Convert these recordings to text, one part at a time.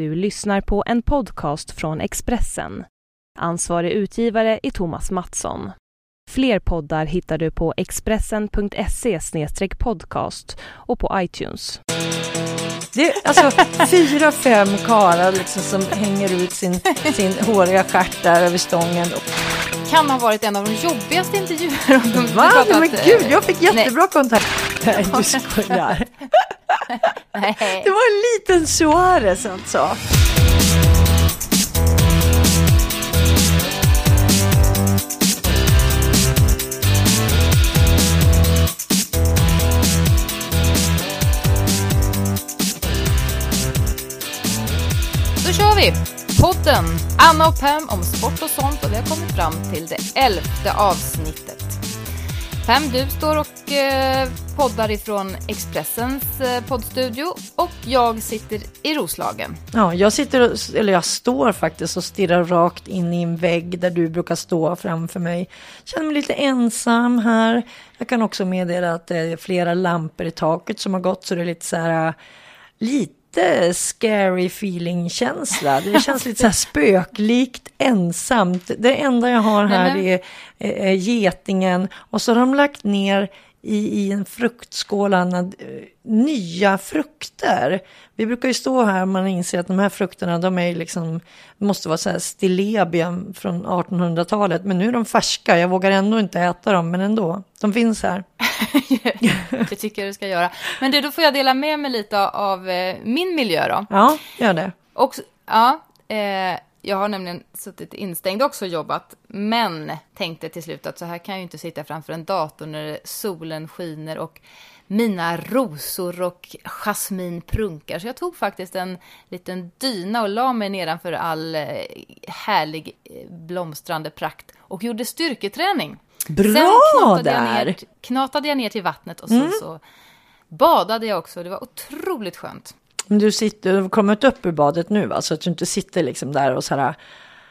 Du lyssnar på en podcast från Expressen. Ansvarig utgivare är Thomas Mattsson. Fler poddar hittar du på expressen.se podcast och på iTunes. Det är alltså fyra, fem karlar liksom som hänger ut sin, sin håriga stjärt där över stången. Kan ha varit en av de jobbigaste intervjuerna. Va? Nej, men gud, jag fick jättebra nej. kontakt. Nej, du skojar. nej. Det var en liten Suarez alltså. Då kör vi! Podden Anna och Pam om sport och sånt och vi har kommit fram till det elfte avsnittet. Pam, du står och eh, poddar ifrån Expressens eh, poddstudio och jag sitter i Roslagen. Ja, jag sitter, eller jag står faktiskt och stirrar rakt in i en vägg där du brukar stå framför mig. Känner mig lite ensam här. Jag kan också meddela att det är flera lampor i taket som har gått så det är lite så här eh, lite lite scary feeling-känsla. Det känns lite så här spöklikt, ensamt. Det enda jag har här är, getingen och så har de lagt ner i, i en fruktskål eh, nya frukter. Vi brukar ju stå här och man inser att de här frukterna de är liksom, måste vara så här stillebia från 1800-talet. Men nu är de färska, jag vågar ändå inte äta dem, men ändå, de finns här. det tycker jag du ska göra. Men du, då får jag dela med mig lite av eh, min miljö då. Ja, gör det. Och, ja, eh, jag har nämligen suttit instängd också och jobbat, men tänkte till slut att så här kan jag ju inte sitta framför en dator när solen skiner och mina rosor och jasmin prunkar. Så jag tog faktiskt en liten dyna och la mig nedanför all eh, härlig eh, blomstrande prakt och gjorde styrketräning. Bra Sen knatade där! Jag ner, knatade jag ner till vattnet och så, mm. så badade jag också. Det var otroligt skönt. Men du, sitter, du har kommit upp ur badet nu va? Så att du inte sitter liksom där och så här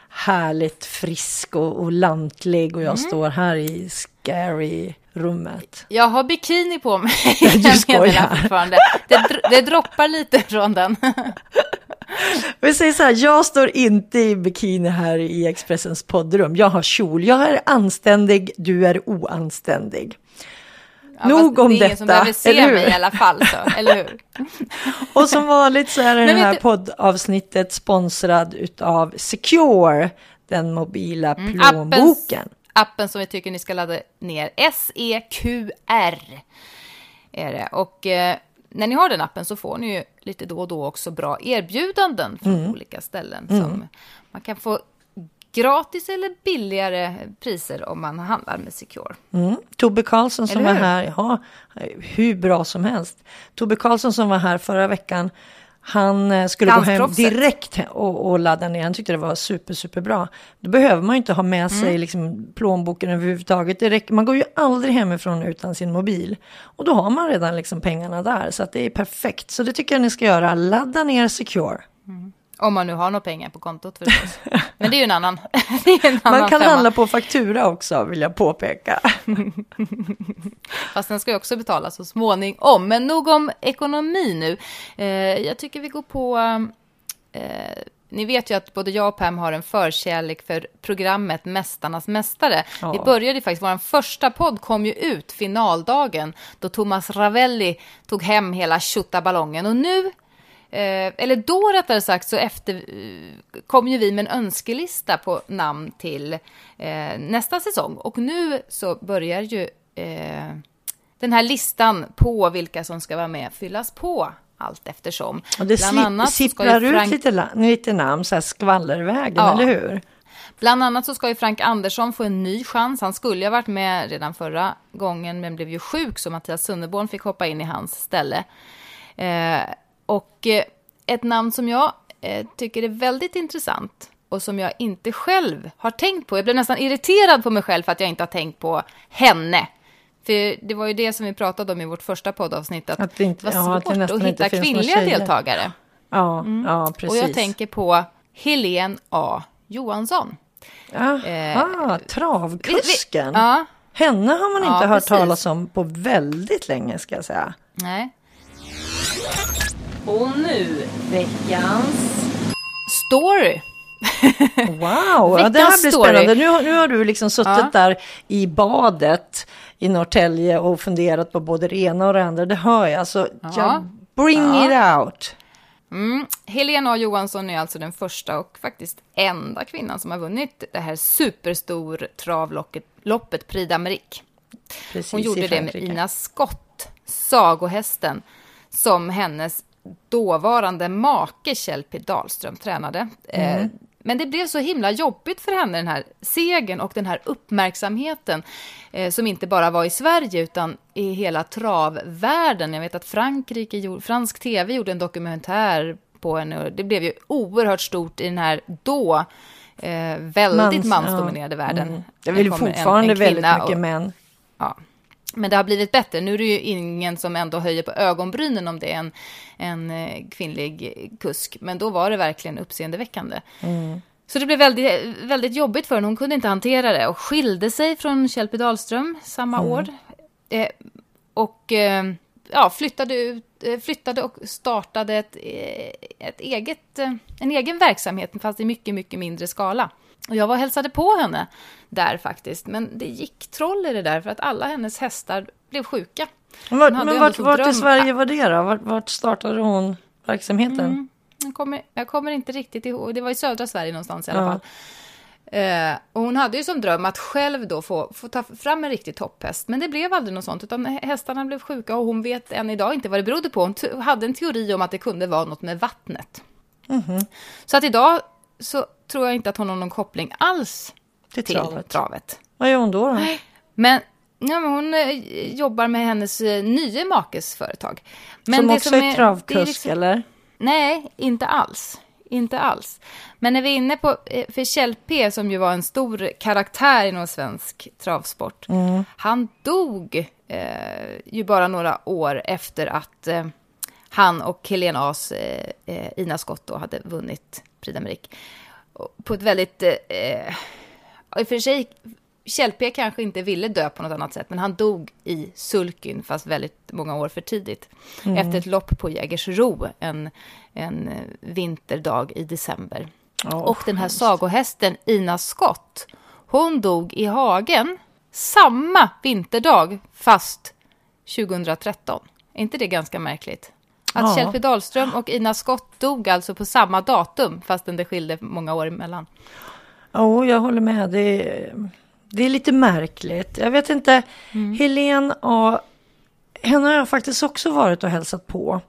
härligt frisk och, och lantlig och jag mm. står här i scary rummet. Jag har bikini på mig. Du skojar. Det, det droppar lite från den. Vi säger så här, jag står inte i bikini här i Expressens poddrum. Jag har kjol. Jag är anständig, du är oanständig. Ja, Nog om detta. Det är ingen som behöver se mig i alla fall, så, eller hur? och som vanligt så är det här poddavsnittet sponsrad av Secure, den mobila mm, plånboken. Appens, appen som vi tycker ni ska ladda ner, SEQR är det. Och eh, när ni har den appen så får ni ju lite då och då också bra erbjudanden från mm. olika ställen. Mm. Som man kan få gratis eller billigare priser om man handlar med Secure. Mm. Tobbe Karlsson som var här, ja, hur bra som helst. Tobbe Karlsson som var här förra veckan, han eh, skulle gå hem direkt och, och ladda ner. Han tyckte det var super, super bra. Då behöver man ju inte ha med sig mm. liksom, plånboken överhuvudtaget. Det räcker, man går ju aldrig hemifrån utan sin mobil. Och då har man redan liksom pengarna där. Så att det är perfekt. Så det tycker jag ni ska göra. Ladda ner Secure. Mm. Om man nu har några pengar på kontot förstås. Men det är ju en annan. En annan man kan femma. handla på faktura också vill jag påpeka. Fast den ska ju också betalas så småningom. Men nog om ekonomi nu. Eh, jag tycker vi går på... Eh, ni vet ju att både jag och Pam har en förkärlek för programmet Mästarnas mästare. Ja. Vi började faktiskt, vår första podd kom ju ut finaldagen då Thomas Ravelli tog hem hela tjottaballongen. Och nu Eh, eller då rättare sagt så efter, eh, kom ju vi med en önskelista på namn till eh, nästa säsong. Och nu så börjar ju eh, den här listan på vilka som ska vara med fyllas på allt eftersom. Och det Bland annat sipprar ut Frank... lite, lite namn, så här skvallervägen, ja. eller hur? Bland annat så ska ju Frank Andersson få en ny chans. Han skulle ha varit med redan förra gången, men blev ju sjuk, så Mattias Sunnerborn fick hoppa in i hans ställe. Eh, och eh, ett namn som jag eh, tycker är väldigt intressant och som jag inte själv har tänkt på. Jag blev nästan irriterad på mig själv för att jag inte har tänkt på henne. För det var ju det som vi pratade om i vårt första poddavsnitt, att, att det, inte, det var svårt ja, att, att hitta kvinnliga deltagare. Ja, mm. ja, precis. Och jag tänker på Helene A. Johansson. Jaha, eh, travkusken. Vi, vi, ja. Henne har man inte ja, hört precis. talas om på väldigt länge, ska jag säga. Nej. Och nu veckans story! Wow, ja, det här blir story. spännande. Nu, har- nu har du liksom suttit Ja. där i badet i Norrtälje och funderat på både det ena och det andra. Det hör jag. Alltså, Ja. jag, bring it out. Mm. Helena. Johansson är alltså den första och faktiskt enda kvinnan som har vunnit det här superstor travloppet loppet Prix d'Amérique. Hon gjorde det med. Ina Skott, sagohästen, som hennes dåvarande make Kjell P. Dahlström tränade. Eh, men det blev så himla jobbigt för henne, den här segern och den här uppmärksamheten, eh, som inte bara var i Sverige, utan i hela travvärlden. Jag vet att Frankrike, gjorde- fransk tv gjorde en dokumentär på henne, och det blev ju oerhört stort i den här då eh, väldigt Mans- mansdominerade ja. världen. Mm. Det är väl en- fortfarande en kvinna väldigt mycket och- män. Ja. Men det har blivit bättre. Nu är det ju ingen som ändå höjer på ögonbrynen om det är en, en eh, kvinnlig kusk. Men då var det verkligen uppseendeväckande. Så det blev väldigt, väldigt jobbigt för henne. Hon kunde inte hantera det och skilde sig från Kjell P. Dahlström samma år. Eh, och eh, ja, flyttade, ut, eh, flyttade och startade ett, eh, ett eget, en egen verksamhet, fast i mycket, mycket mindre skala. Och jag var och hälsade på henne där faktiskt, men det gick troll i det där för att alla hennes hästar blev sjuka. Hade men vart, vart i Sverige var det då? Vart, vart startade hon verksamheten? Mm. Jag kommer, jag kommer inte riktigt ihåg, det var i södra Sverige någonstans i alla Ja. fall. Eh, och hon hade ju som dröm att själv då få, få ta fram en riktig topphäst, men det blev aldrig något sånt, utan hästarna blev sjuka och hon vet än idag inte vad det berodde på. Hon hade en teori om att det kunde vara något med vattnet. Mhm. Så att idag så tror jag inte att hon har någon koppling alls Till till travet. travet. Vad gör hon då? då? Men, ja, men hon eh, jobbar med hennes eh, nye makes företag. Men som det också är, travkusk det är liksom- eller? Nej, inte alls. Inte alls. Men när vi är inne på, eh, för Kjell P som ju var en stor karaktär inom svensk travsport, han dog eh, ju bara några år efter att eh, han och Helena As, eh, eh, Ina Skott då, hade vunnit Prix d'Amérique. På ett väldigt, eh, i och för sig, Kjell P kanske inte ville dö på något annat sätt, men han dog i sulkyn, fast väldigt många år för tidigt. Efter ett lopp på Jägersro en, en vinterdag i december. Ja, och den här sagohästen Ina Skott, hon dog i hagen samma vinterdag, fast 2013. Är inte det ganska märkligt? Att Ja. P. Dahlström och Ina Skott dog alltså på samma datum, fastän det skilde många år emellan. Jo, jag håller med. Det är, det är lite märkligt. Jag vet inte, Mm. Helen A. Henne har jag faktiskt också varit och hälsat på.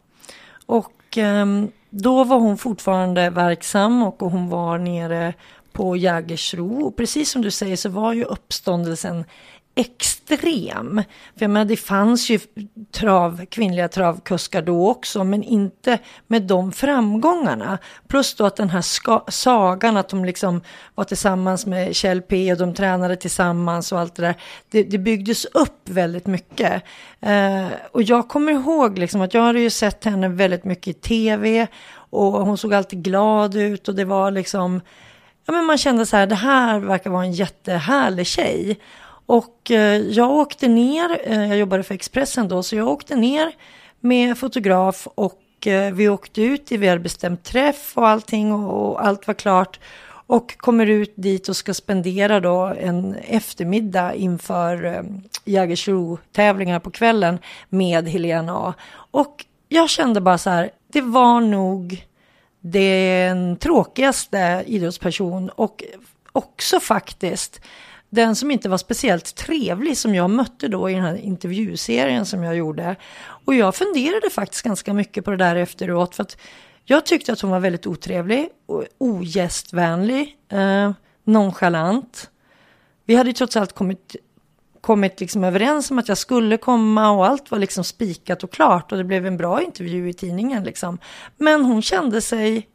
Och ehm, då var hon fortfarande verksam och hon var nere på Jägersro. Och precis som du säger så var ju uppståndelsen extrem. För jag menar, det fanns ju trav, kvinnliga travkuskar då också, men inte med de framgångarna. Plus då att den här ska, sagan, att de liksom var tillsammans med Kjell P och de tränade tillsammans och allt det där. Det, det byggdes upp väldigt mycket. Eh, och jag kommer ihåg liksom att jag hade ju sett henne väldigt mycket i tv och hon såg alltid glad ut och det var liksom Ja, men man kände så här, det här verkar vara en jättehärlig tjej. Och eh, jag åkte ner, eh, jag jobbade för Expressen då, så jag åkte ner med fotograf och eh, vi åkte ut, vi hade bestämt träff och allting och, allt var klart. Och kommer ut dit och ska spendera då en eftermiddag inför Jägersro-tävlingarna på kvällen med Helena A. Och jag kände bara så här, det var nog den tråkigaste idrottsperson och också faktiskt den som inte var speciellt trevlig som jag mötte då i den här intervjuserien som jag gjorde. Och jag funderade faktiskt ganska mycket på det där efteråt för att jag tyckte att hon var väldigt otrevlig och ogästvänlig, eh, nonchalant. Vi hade ju trots allt kommit kommit liksom överens om att jag skulle komma och allt var liksom spikat och klart och det blev en bra intervju i tidningen liksom. Men hon kände sig,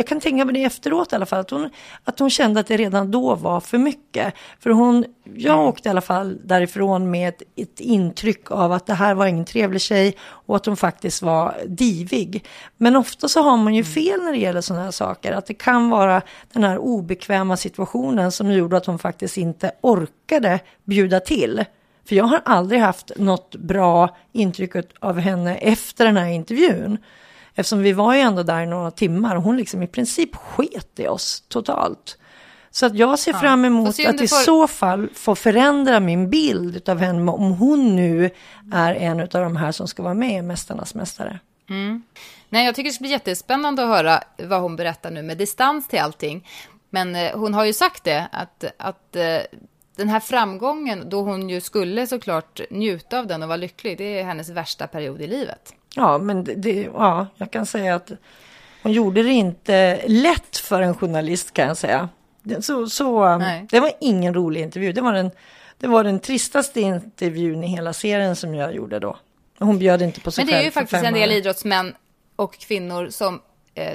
jag kan tänka mig det efteråt i alla fall, att hon, att hon kände att det redan då var för mycket. För hon, jag åkte i alla fall därifrån med ett, ett intryck av att det här var ingen trevlig tjej och att hon faktiskt var divig. Men ofta så har man ju fel när det gäller sådana här saker, att det kan vara den här obekväma situationen som gjorde att hon faktiskt inte orkade bjuda till. För jag har aldrig haft något bra intryck av henne efter den här intervjun. Eftersom vi var ju ändå där några timmar och hon liksom i princip sket i oss totalt. Så att jag ser Ja. fram emot se att i får- så fall få förändra min bild av henne om hon nu är en av de här som ska vara med i Mästarnas Mästare. Nej, jag tycker det ska bli jättespännande att höra vad hon berättar nu med distans till allting. Men eh, hon har ju sagt det, att, att eh, den här framgången, då hon ju skulle såklart njuta av den och vara lycklig, det är hennes värsta period i livet. Ja, men det, ja, jag kan säga att hon gjorde det inte lätt för en journalist kan jag säga. Så, så, Nej. det var ingen rolig intervju. Det var, den, det var den tristaste intervjun i hela serien som jag gjorde då. Hon bjöd inte på sig Men det är själv ju för faktiskt en del idrottsmän och kvinnor som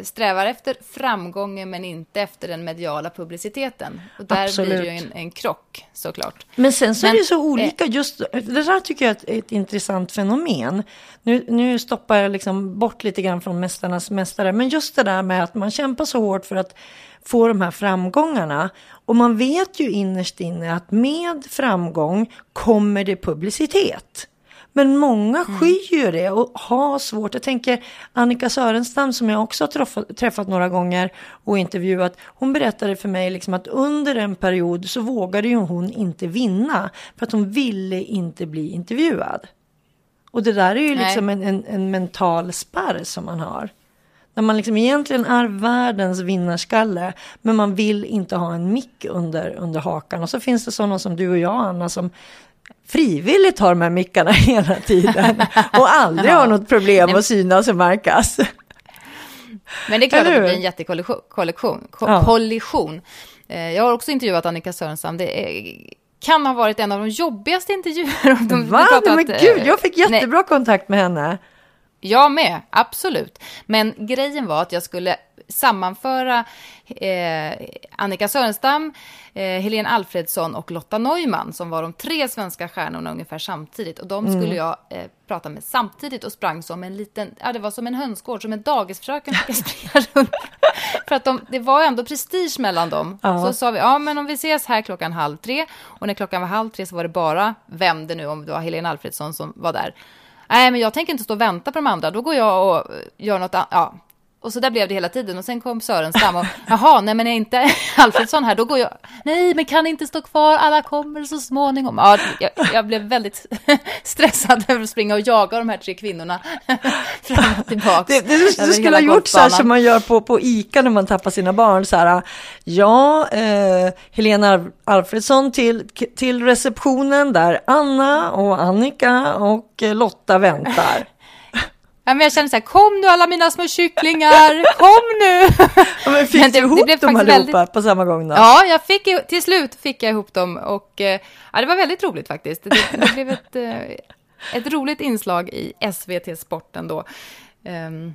strävar efter framgången men inte efter den mediala publiciteten. Och där blir det ju Absolut. en, en krock såklart. Men sen så Men, är det så olika, just det där tycker jag är ett, ett intressant fenomen. Nu, nu stoppar jag liksom bort lite grann från Mästarnas Mästare, men just det där med att man kämpar så hårt för att få de här framgångarna. Och man vet ju innerst inne att med framgång kommer det publicitet. Men många skyr ju det och har svårt. Jag tänker Annika Sörenstam som jag också har träffat, träffat några gånger och intervjuat. Hon berättade för mig liksom att under en period så vågade ju hon inte vinna för att hon ville inte bli intervjuad. Och det där är ju Nej. liksom en, en, en mental spärr som man har. När man liksom egentligen är världens vinnarskalle men man vill inte ha en mick under, under hakan. Och så finns det sådana som du och jag Anna som frivilligt har de här mickarna hela tiden och aldrig har något problem att synas och märkas. Men det är klart Eller att det blir en jättekollision. Kollision, ko- Ja. kollision. Eh, Jag har också intervjuat Annika Sörenstam. Det är, kan ha varit en av de jobbigaste intervjuer. De, Va? pratar Nej, men att, gud, eh, jag fick nej, jättebra kontakt med henne. Jag med, absolut. Men grejen var att jag skulle sammanföra eh, Annika Sörenstam, eh, Helene Alfredsson och Lotta Neumann som var de tre svenska stjärnorna ungefär samtidigt. Och de skulle jag eh, prata med samtidigt och sprang som en liten, ja det var som en hönsgård, som en dagisfröken fick jag springa runt. För att de, det var ändå prestige mellan dem. Ja. Så sa vi, ja men om vi ses här klockan halv tre. Och när klockan var halv tre så var det bara, vem det nu om det var Helene Alfredsson som var där. Nej, men jag tänker inte stå och vänta på de andra. Då går jag och eh, gör något annat. Ja. Och så där blev det hela tiden. Och sen kom Sörenstam och jaha, nej men är inte Alfredsson här, då går jag. Nej, men kan inte stå kvar, alla kommer så småningom. Ja, jag, jag blev väldigt stressad över att springa och jaga de här tre kvinnorna fram och tillbaka. Det, det, du skulle ha gjort så här som man gör på, på ICA när man tappar sina barn. Så här, ja, eh, Helena Alf- Alfredsson till, till receptionen där Anna och Annika och eh, Lotta väntar. Ja, men jag kände så här, kom nu alla mina små kycklingar, kom nu! Ja, men fick Men det- du det ihop blev dem allihopa väldigt- på samma gång då? Ja, jag fick, till slut fick jag ihop dem och eh, ja, det var väldigt roligt faktiskt. Det, det blev ett, eh, ett roligt inslag i SVT Sporten då. Ehm,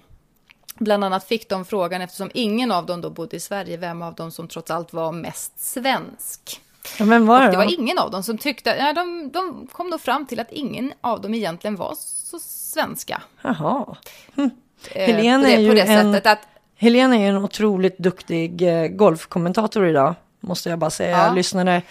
bland annat fick de frågan, eftersom ingen av dem då bodde i Sverige, vem av dem som trots allt var mest svensk. Ja, men var det det var ingen av dem som tyckte, ja, de, de kom då fram till att ingen av dem egentligen var så svenska. Jaha. Eh, Helene på det, är ju en- att Helena är en otroligt duktig eh, golfkommentator idag, måste jag bara säga. Ja. Jag lyssnade,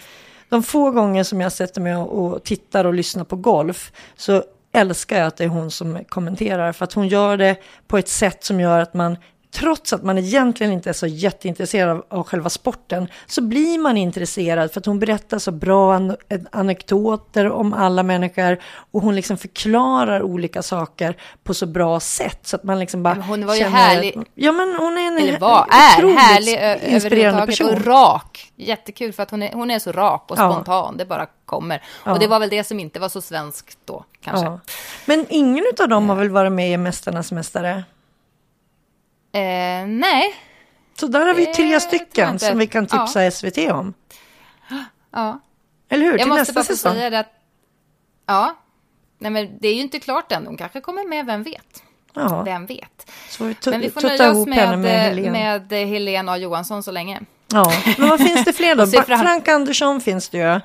de få gånger som jag sätter mig och tittar och lyssnar på golf så älskar jag att det är hon som kommenterar. För att hon gör det på ett sätt som gör att man, trots att man egentligen inte är så jätteintresserad av, själva sporten, så blir man intresserad för att hon berättar så bra an, anekdoter om alla människor och hon liksom förklarar olika saker på så bra sätt så att man liksom bara Men hon var ju känner- härlig. Ja men hon är en eller var, är härlig inspirerande person. och rak. Jättekul för att hon är, hon är så rak och Ja. spontan, det bara kommer. Ja. Och det var väl det som inte var så svenskt då, kanske. Ja. Men ingen av dem har väl varit med i Mästarnas Mästare? Eh, nej, Så där har vi Det tre stycken som vi kan tipsa SVT om. ja. Eller hur? Jag Till måste nästa bara säsong. säga det att, ja, nej men det är ju inte klart än. De kanske kommer med, vem vet? Ja, Vem vet? vi Men vi får nöja oss med, med Helene. med, Helena Johansson så länge. Ja, men vad finns det fler då? Och Frank Andersson finns det ju.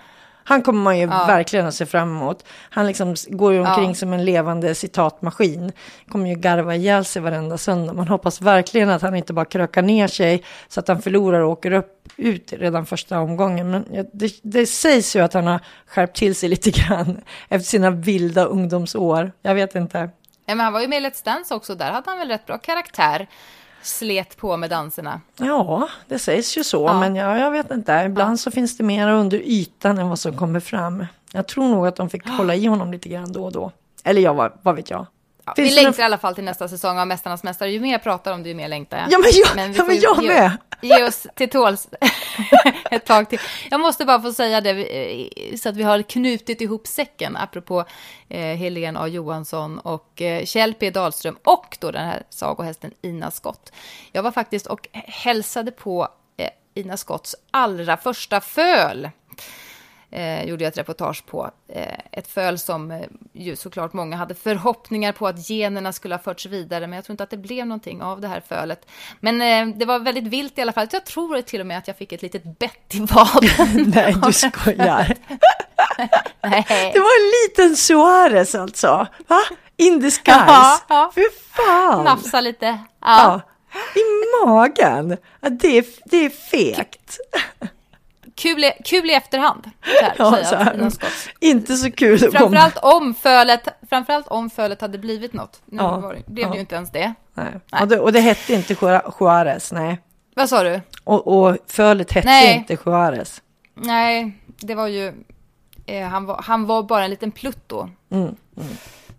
Han kommer man ju Ja. verkligen att se fram emot. Han liksom går ju omkring Ja. som en levande citatmaskin. Kommer ju garva ihjäl sig varenda söndag. Man hoppas verkligen att han inte bara krökar ner sig så att han förlorar och åker upp ut redan första omgången. Men ja, det, det sägs ju att han har skärpt till sig lite grann efter sina vilda ungdomsår. Jag vet inte. men han var ju med i Let's Dance också, där hade han väl rätt bra karaktär. Slet på med danserna. Ja, det sägs ju så, Ja. men ja, jag vet inte. Ibland så finns det mer under ytan än vad som kommer fram. Jag tror nog att de fick hålla i honom lite grann då och då. Eller ja, vad, vet jag. Ja, vi längtar i alla fall till nästa säsong av Mästarnas Mästare. Ju mer jag pratar om det, ju mer längtar jag. Ja, men jag, vi ja, men jag med. Ge oss till tåls ett tag till. Jag måste bara få säga det, eh, så att vi har knutit ihop säcken, apropå eh, Helene A. Johansson och eh, Kjell P. Dahlström och då den här sagohästen Ina Skott. Jag var faktiskt och hälsade på eh, Ina Skotts allra första föl eh, gjorde jag ett reportage på. Eh, ett föl som eh, ju såklart många hade förhoppningar på att generna skulle ha förts vidare, men jag tror inte att det blev någonting av det här fölet. Men eh, det var väldigt vilt i alla fall. Jag tror till och med att jag fick ett litet bett i vaden. Nej, du skojar. Nej. Det var en liten Suarez alltså. Va? In the skies. Ja, ja. Fy fan. Nafsa lite. Ja. Ja. I magen. Det, är, det är fegt. Kul, i, kul i efterhand, så här, Ja, så här. Inte så kul. Framförallt om fölet, framförallt om fölet hade blivit något. Nu Ja, var det, blev ja. ju inte ens det. Nej. Nej. Och, det, och det hette inte Juar- Juarez, nej. Vad sa du? Och, och fölet hette Nej. inte Juarez. Nej, det var ju... Eh, han, var, han var bara en liten plutt då. Mm,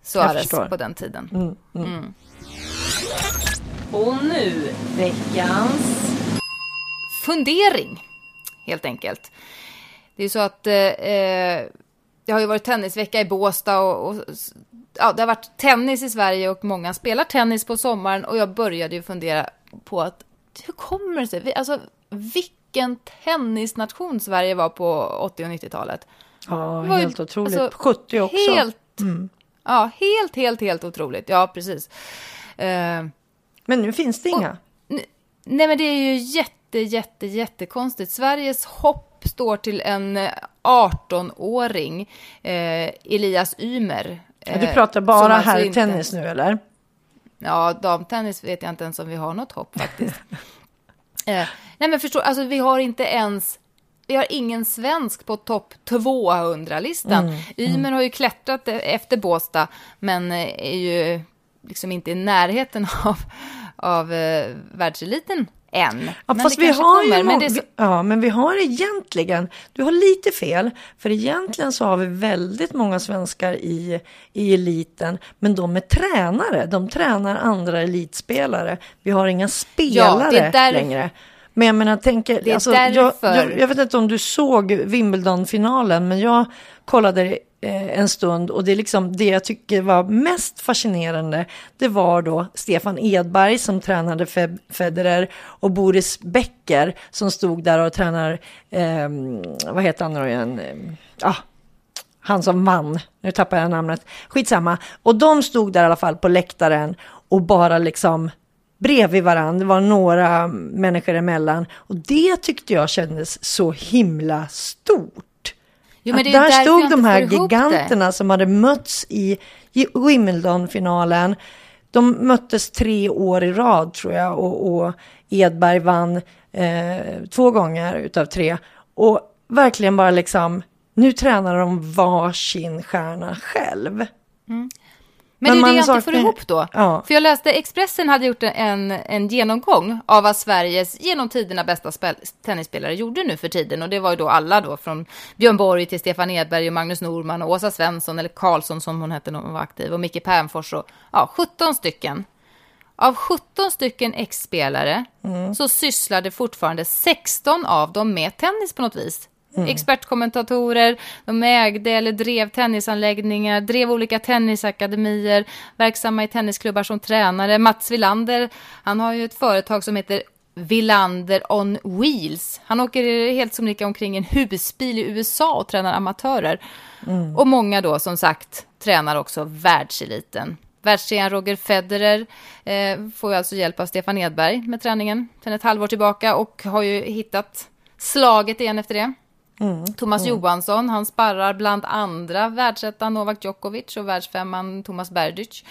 Suarez förstår. på den tiden. Mm, mm. Mm. Och nu veckans... Fundering, helt enkelt. Det är så att eh, eh, det har ju varit tennisvecka i Båstad och, och ja, det har varit tennis i Sverige och många spelar tennis på sommaren och jag började ju fundera på att hur kommer det sig? Vi, alltså, vilken tennisnation Sverige var på 80 och 90-talet. Ja, ju- helt otroligt. alltså, 70 också. Helt, Mm. ja, helt, helt, helt otroligt. Ja, precis. Eh, Men nu finns det inga. Nej, men det är ju jätte, jätte, jättekonstigt. Sveriges hopp står till en eh, 18-åring, eh, Elias Ymer. Ja, du eh, pratar bara alltså här inte- tennis nu eller? Ja, damtennis vet jag inte ens om vi har något hopp faktiskt. eh, nej, men förstår, alltså vi har inte ens... Vi har ingen svensk på topp 200-listan. Mm, Ymer har ju klättrat e- efter Båstad, men eh, är ju liksom inte i närheten av, av eh, världseliten än. Ja, men fast vi har ju kommer, men må- det ja, men vi har egentligen, du har lite fel, för egentligen så har vi väldigt många svenskar i, i eliten, men de är tränare, de tränar andra elitspelare. Vi har inga spelare är där- längre. Men jag menar, tänker, Det är alltså, jag, därför- jag, jag vet inte om du såg Wimbledon-finalen, men jag kollade Eh, en stund och det är liksom det jag tycker var mest fascinerande. Det var då Stefan Edberg som tränade Feb Federer och Boris Becker som stod där och tränar, eh, vad heter han nu igen? Eh, ah, han som vann, nu tappar jag namnet, skitsamma. Och de stod där i alla fall på läktaren och bara liksom bredvid varandra, det var några människor emellan. Och det tyckte jag kändes så himla stort. Jo, där stod de här det. giganterna som hade mötts i, Wimbledon-finalen. De möttes tre år i rad tror jag och, och Edberg vann eh, två gånger utav tre. Och verkligen bara liksom, nu tränar de varsin stjärna själv. Men, Men det är det jag inte saknar- får ihop då. Ja. För jag läste Expressen hade gjort en, en genomgång av vad Sveriges genom tiderna bästa spel, tennisspelare gjorde nu för tiden. Och det var ju då alla då, från Björn Borg till Stefan Edberg och Magnus Norman och Åsa Svensson, eller Karlsson som hon hette när hon var aktiv, och Micke Pernfors och ja, 17 stycken. Av 17 stycken ex-spelare så sysslade fortfarande 16 av dem med tennis på något vis. Expertkommentatorer, de ägde eller drev tennisanläggningar, drev olika tennisakademier, verksamma i tennisklubbar som tränare. Mats Wilander, han har ju ett företag som heter Wilander on Wheels. Han åker helt som lika omkring i en husbil i USA och tränar amatörer. Och många då som sagt tränar också världseliten. Världstrean Roger Federer eh, får ju alltså hjälp av Stefan Edberg med träningen sedan ett halvår tillbaka och har ju hittat slaget igen efter det. Thomas Johansson, han sparrar bland andra världsettan Novak Djokovic och världsfemman Thomas Berdych.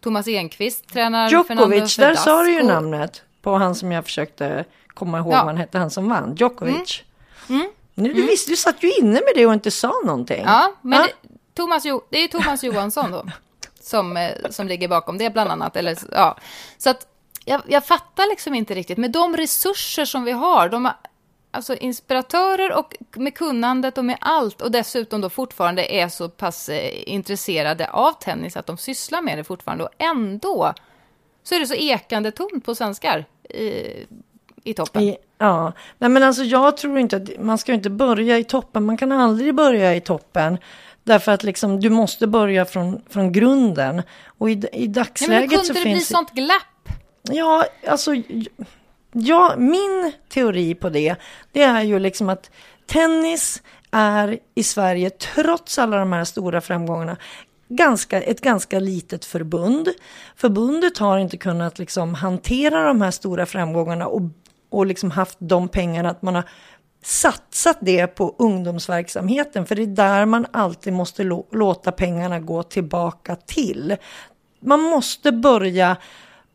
Thomas Enqvist tränar Fernando Djokovic, där sa du ju namnet på han som jag försökte komma ihåg Ja. vad han hette, han som vann, Djokovic. Nu, du, visste, du satt ju inne med det och inte sa någonting. Ja, men Ja. Det, Thomas jo, det är Thomas Johansson då. som, eh, som ligger bakom det bland annat. Eller, ja. Så att jag, jag fattar liksom inte riktigt. Med de resurser som vi har, de alltså inspiratörer och med kunnandet och med allt och dessutom då fortfarande är så pass eh, intresserade av tennis att de sysslar med det fortfarande och ändå så är det så ekande tomt på svenskar i, i toppen. I, ja, nej men alltså jag tror inte att man ska inte börja i toppen. Man kan aldrig börja i toppen. Därför att liksom, du måste börja från, från grunden. Och i, i dagsläget ja, men så finns... kunde det bli sånt glapp? Ja, alltså... Ja, min teori på det, det är ju liksom att tennis är i Sverige, trots alla de här stora framgångarna, ganska, ett ganska litet förbund. Förbundet har inte kunnat liksom hantera de här stora framgångarna och, och liksom haft de pengarna att man har satsat det på ungdomsverksamheten. För det är där man alltid måste låta pengarna gå tillbaka till. Man måste börja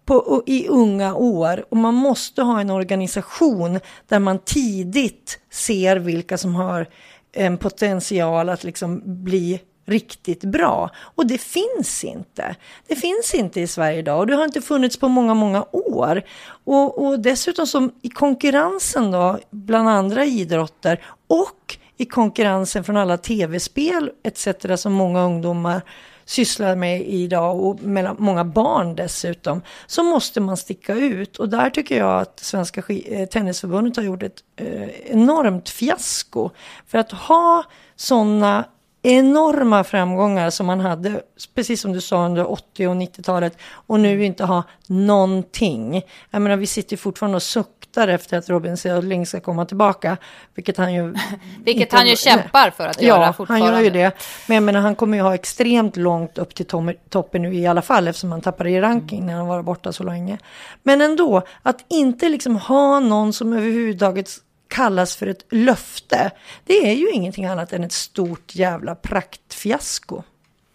på, i unga år och man måste ha en organisation där man tidigt ser vilka som har en potential att liksom bli riktigt bra. Och det finns inte. Det finns inte i Sverige idag och det har inte funnits på många, många år. Och, och dessutom som i konkurrensen då, bland andra idrotter och i konkurrensen från alla tv-spel etc. som många ungdomar sysslar med idag och mellan många barn dessutom, så måste man sticka ut. Och där tycker jag att Svenska eh, Tennisförbundet har gjort ett eh, enormt fiasko. För att ha sådana enorma framgångar som man hade, precis som du sa under 80 och 90-talet och nu inte ha någonting. Jag menar, vi sitter fortfarande och suktar efter att Robin Södling ska komma tillbaka, vilket han ju... vilket inte, han ju kämpar för att göra ja, fortfarande. han gör ju det. Men jag menar, han kommer ju ha extremt långt upp till toppen nu i alla fall, eftersom han tappade i ranking mm. när han var borta så länge. Men ändå, att inte liksom ha någon som överhuvudtaget kallas för ett löfte, det är ju ingenting annat än ett stort jävla praktfiasko.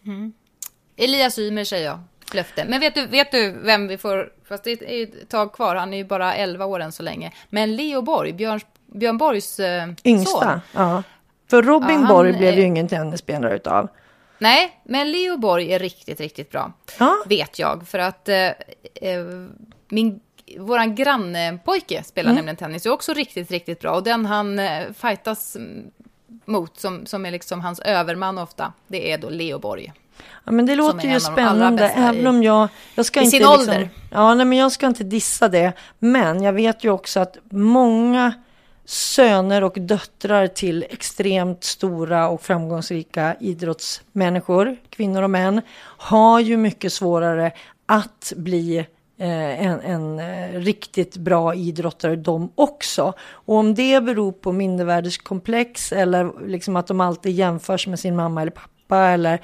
Mm. Elias Ymer säger jag, löfte. Men vet du, vet du vem vi får, fast det är ett tag kvar, han är ju bara 11 år än så länge. Men Leo Borg, Björn, Björn Borgs eh, Yngsta, son. ja. För Robin ja, han, Borg blev ju ingen tennisspelare utav. Nej, men Leo Borg är riktigt, riktigt bra. Ja. Vet jag. För att eh, eh, min våran grannpojke spelar mm. nämligen tennis och är också riktigt, riktigt bra. Och den han eh, fightas mot, som, som är liksom hans överman ofta, det är då Leo Borg. Ja, men det låter ju spännande, även om jag... jag ska I inte sin liksom, ålder. Ja, nej, men jag ska inte dissa det. Men jag vet ju också att många söner och döttrar till extremt stora och framgångsrika idrottsmänniskor, kvinnor och män, har ju mycket svårare att bli en, en eh, riktigt bra idrottare de också. Och om det beror på mindervärdeskomplex eller liksom att de alltid jämförs med sin mamma eller pappa eller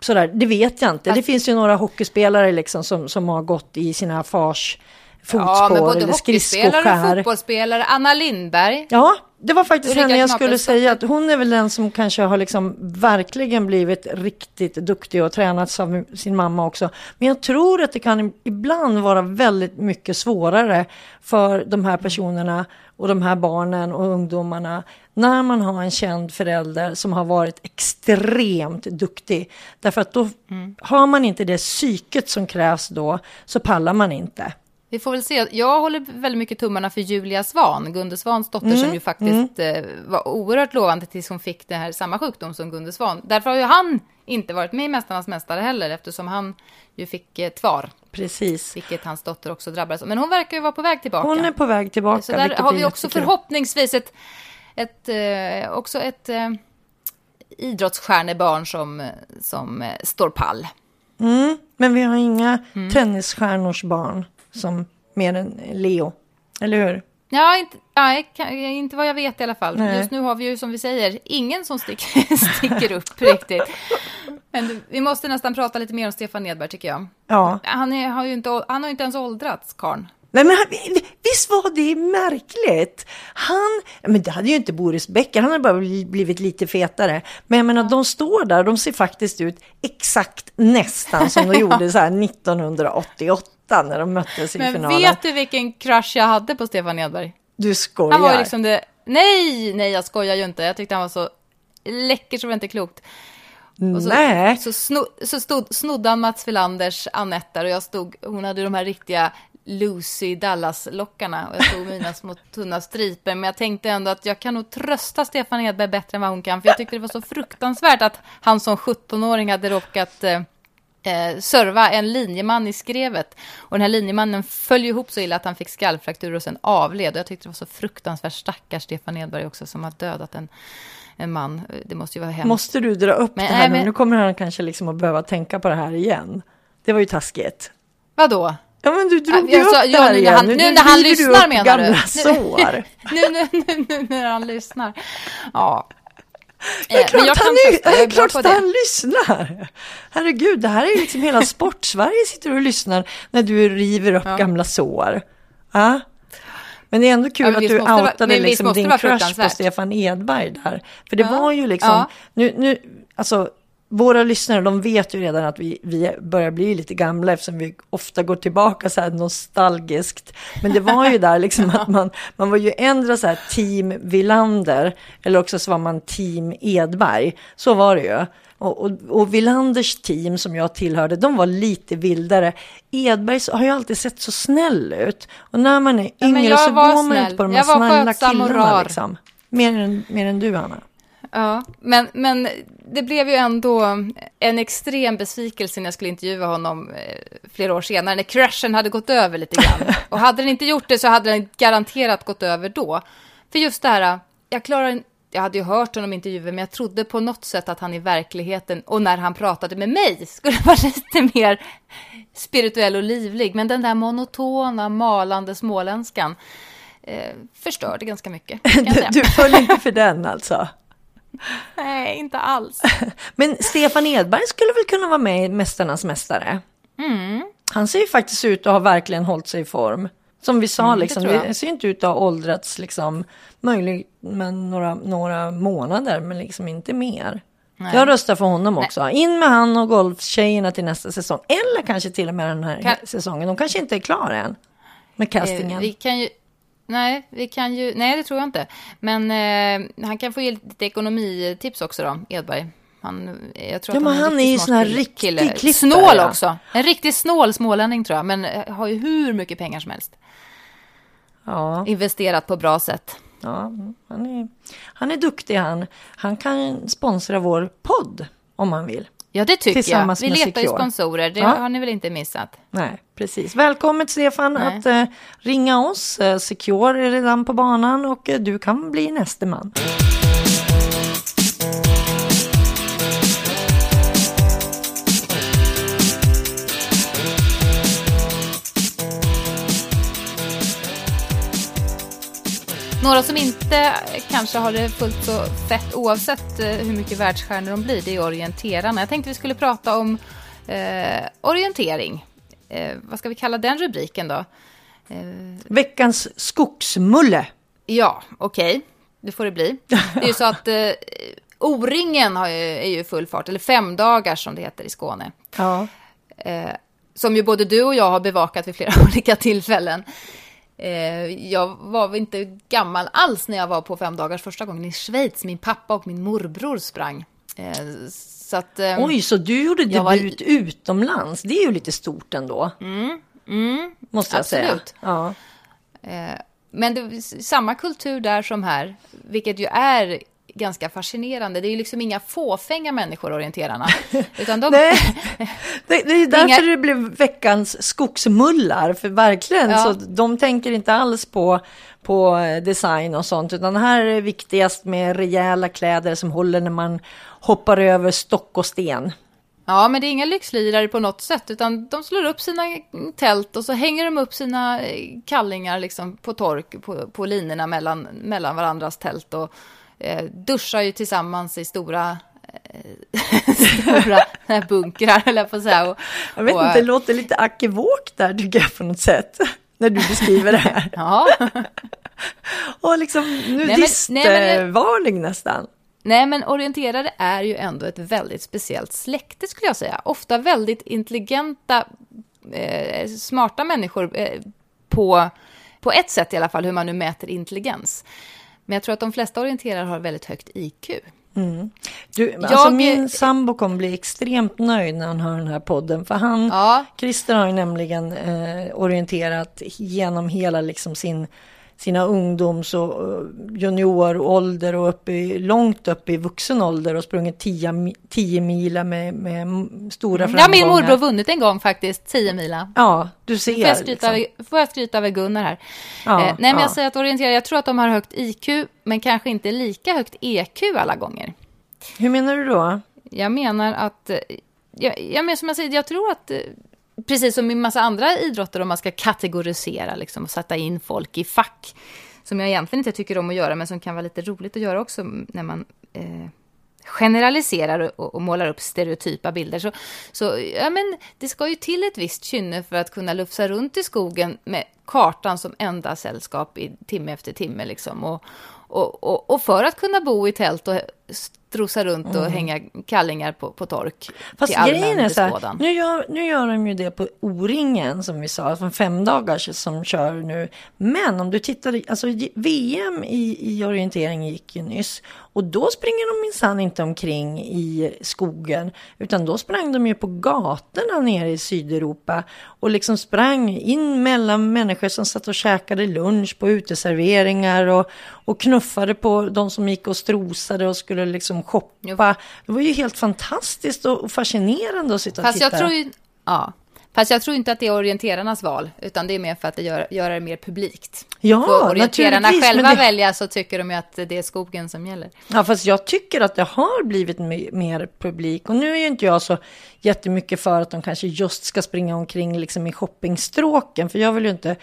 sådär, det vet jag inte. Det finns ju några hockeyspelare liksom som, som har gått i sina fars fotspår ja, men både eller hockeyspelare och fotbollsspelare. Anna Lindberg. Ja, det var faktiskt henne jag skulle säga att hon är väl den som kanske har liksom verkligen blivit riktigt duktig och tränats av sin mamma också. Men jag tror att det kan ibland vara väldigt mycket svårare för de här personerna och de här barnen och ungdomarna när man har en känd förälder som har varit extremt duktig. Därför att då mm. har man inte det psyket som krävs då så pallar man inte. Vi får väl se. Jag håller väldigt mycket tummarna för Julia Svan, Gunde Svans dotter, mm. som ju faktiskt mm. Eh, var oerhört lovande tills hon fick det här, samma sjukdom som Gunde Svan. Därför har ju han inte varit med i Mästarnas Mästare heller, eftersom han ju fick eh, tvar. Precis. Vilket hans dotter också drabbades av. Men hon verkar ju vara på väg tillbaka. Hon är på väg tillbaka. Så där har vi också förhoppningsvis ett, ett, eh, också ett eh, idrottsstjärnebarn som, som eh, står pall. Mm, men vi har inga mm. tennisstjärnors barn som mer än Leo, eller hur? Ja, inte, ja, inte vad jag vet i alla fall. Nej. Just nu har vi ju som vi säger ingen som stick, sticker upp riktigt. Men vi måste nästan prata lite mer om Stefan Edberg tycker jag. Ja. Han, är, har, ju inte, han har inte ens åldrats, karln. Nej, men visst var det märkligt? Han, men det hade ju inte Boris Becker, han hade bara blivit lite fetare. Men jag menar, de står där, de ser faktiskt ut exakt nästan som de gjorde så 1988. 8 när de möttes i Men finalen. Men vet du vilken crush jag hade på Stefan Edberg? Du skojar! Han var liksom det... Nej, nej, jag skojar ju inte. Jag tyckte han var så läcker så det var inte klokt. Och så, Nej. Så, sno, så stod, snodde han Mats Wilanders Anette och jag stod, hon hade de här riktiga Lucy Dallas-lockarna och jag stod med mina små tunna striper. Men jag tänkte ändå att jag kan nog trösta Stefan Edberg bättre än vad hon kan. För jag tyckte det var så fruktansvärt att han som 17-åring hade råkat eh, eh, serva en linjeman i skrevet. Och den här linjemannen föll ihop så illa att han fick skallfraktur och sen avled. Och jag tyckte det var så fruktansvärt stackars Stefan Edberg också som har dödat en, en man. Det måste ju vara hemskt. Måste du dra upp Men- det här nej, nu? men- Nu kommer han kanske liksom att behöva tänka på det här igen. Det var ju taskigt. Vadå? Ja men du drog ju sa- upp ja, här nu när igen. han- nu när han lyssnar, menar gamla du? sår. Nu, nu, nu, nu när han lyssnar. Ja. Det är Eh, klart, jag han, är, är klart att han lyssnar. Herregud, det här är liksom hela sportsverige sitter och lyssnar när du river upp Ja. gamla sår. Ja. Men det är ändå kul Ja, att du outade liksom din crush på. Stefan Edberg där. För det var ju liksom, nu, nu, alltså våra lyssnare de vet ju redan att vi, vi börjar bli lite gamla eftersom vi ofta går tillbaka så här nostalgiskt. Men det var ju där liksom att man, man var ju ändra så här team Villander eller också så var man team Edberg. Så var det ju. Och, och, och Villanders team som jag tillhörde, de var lite vildare. Edbergs har ju alltid sett så snäll ut. Och när man är yngre jag så går man snäll. inte på de här snälla killarna liksom. Mer än, mer än du, Anna. Ja, men, men det blev ju ändå en extrem besvikelse när jag skulle intervjua honom eh, flera år senare, när crashen hade gått över lite grann. Och hade den inte gjort det så hade den garanterat gått över då. För just det här, jag klarar jag hade ju hört honom i intervjuer, men jag trodde på något sätt att han i verkligheten, och när han pratade med mig, skulle vara lite mer spirituell och livlig. Men den där monotona, malande småländskan eh, förstörde ganska mycket, säga. Du föll inte för den alltså. Nej, inte alls. Men Stefan Edberg skulle väl kunna vara med i Mästarnas Mästare? Mm. Han ser ju faktiskt ut att ha verkligen hållit sig i form. Som vi sa, liksom, Mm, jag. det ser inte ut att ha åldrats liksom, möjligt med några, några månader, men liksom inte mer. Nej. Jag röstar för honom också. In med han och golftjejerna till nästa säsong. Eller kanske till och med den här Kan- säsongen. De kanske inte är klara än med castingen. Eh, vi kan ju... Nej, vi kan ju... Nej, det tror jag inte. Men eh, han kan få ge lite ekonomitips också då, Edberg. Han, jag tror Ja, att han, är han är ju sån här riktig kille. klippare, Snål ja. också. En riktigt snål smålänning tror jag, men eh, har ju hur mycket pengar som helst. Ja, Investerat på bra sätt. ja han, är, han är duktig han. Han kan sponsra vår podd om han vill. Ja, det tycker jag. Vi letar ju sponsorer, det Ja. har ni väl inte missat? Nej, precis. Välkommen Stefan Nej. att eh, ringa oss. Eh, Secure är redan på banan och eh, du kan bli näste man. Några som inte kanske har det fullt så fett oavsett eh, hur mycket världsstjärnor de blir, det är orienterarna. Jag tänkte vi skulle prata om eh, orientering. Eh, vad ska vi kalla den rubriken då? Eh, Veckans skogsmulle. ja, okej, det får det bli. Det är ju så att eh, O-ringen har ju, är ju full fart, eller fem dagar som det heter i Skåne. Ja. eh, som ju både du och jag har bevakat vid flera olika tillfällen. Eh, jag var inte gammal alls när jag var på fem dagars första gången i Schweiz. Min pappa och min morbror sprang. Eh, så att, eh, Oj, så du gjorde Jag var- debut utomlands. Det är ju lite stort ändå. måste jag säga. Mm, absolut. Ja. eh, men det samma kultur där som här, vilket ju är ganska fascinerande. Det är ju liksom inga fåfänga människor, orienterarna. Utan de, Nej, det, det är därför Inga- det blev veckans skogsmullar. För verkligen, Ja. så de tänker inte alls på, på eh, design och sånt. Utan här är det viktigast med rejäla kläder som håller när man hoppar över stock och sten. Ja, men det är inga lyxlirare på något sätt, utan de slår upp sina tält och så hänger de upp sina eh, kallingar liksom på tork på, på linorna mellan, mellan varandras tält och eh, duschar ju tillsammans i stora, eh, stora bunkrar, eller på säga. Och, Jag vet och, inte, det låter lite akevåk där tycker jag på något sätt. När du beskriver det här. Ja, Och liksom nudistvarning nästan. nej men orienterare är ju ändå ett väldigt speciellt släkte skulle jag säga. Ofta väldigt intelligenta, eh, smarta människor eh, på, på ett sätt i alla fall, hur man nu mäter intelligens. Men jag tror att de flesta orienterare har väldigt högt IQ. Mm. Du, jag... alltså min sambo kommer bli extremt nöjd när han hör den här podden. För han, ja. Christer har ju nämligen eh, orienterat genom hela liksom sin sina ungdoms och juniorålder och upp i, långt upp i vuxen ålder och sprungit 10 mila med, med stora framgångar. Ja, min morbror vunnit en gång faktiskt, 10 mila. Ja, du ser. Får jag skryta, liksom. över, får jag skryta över Gunnar här? Ja, eh, nej, men ja. jag säger att orientera, jag tror att de har högt IQ, men kanske inte lika högt EQ alla gånger. Hur menar du då? Jag menar att, eh, jag, jag menar som jag säger, jag tror att eh, precis som i massa andra idrotter om man ska kategorisera liksom, och sätta in folk i fack. Som jag egentligen inte tycker om att göra, men som kan vara lite roligt att göra också när man eh, generaliserar och, och, målar upp stereotypa bilder. Så, så ja, men det ska ju till ett visst kynne för att kunna lufsa runt i skogen med kartan som enda sällskap i timme efter timme. Liksom. Och, och, och, och för att kunna bo i tält och strosa runt och mm. hänga kallingar på, på tork Fast till grejen är så här, nu gör, nu gör de ju det på O-ringen som vi sa, från fem dagars som kör nu. Men om du tittar, alltså VM i, i orientering gick ju nyss och då springer de minsann inte omkring i skogen, utan då sprang de ju på gatorna nere i Sydeuropa och liksom sprang in mellan människor som satt och käkade lunch på uteserveringar och, och knuffade på de som gick och strosade och skulle liksom shoppa. Det var ju helt fantastiskt och fascinerande att sitta och Fast titta. Jag tror ju, ja. Fast jag tror inte att det är orienterarnas val, utan det är mer för att det gör, gör det mer publikt. Ja, Får orienterarna själva det... välja så tycker de ju att det är skogen som gäller. Ja, fast jag tycker att det har blivit mer publik. Och nu är ju inte jag så jättemycket för att de kanske just ska springa omkring liksom i shoppingstråken, för jag vill ju inte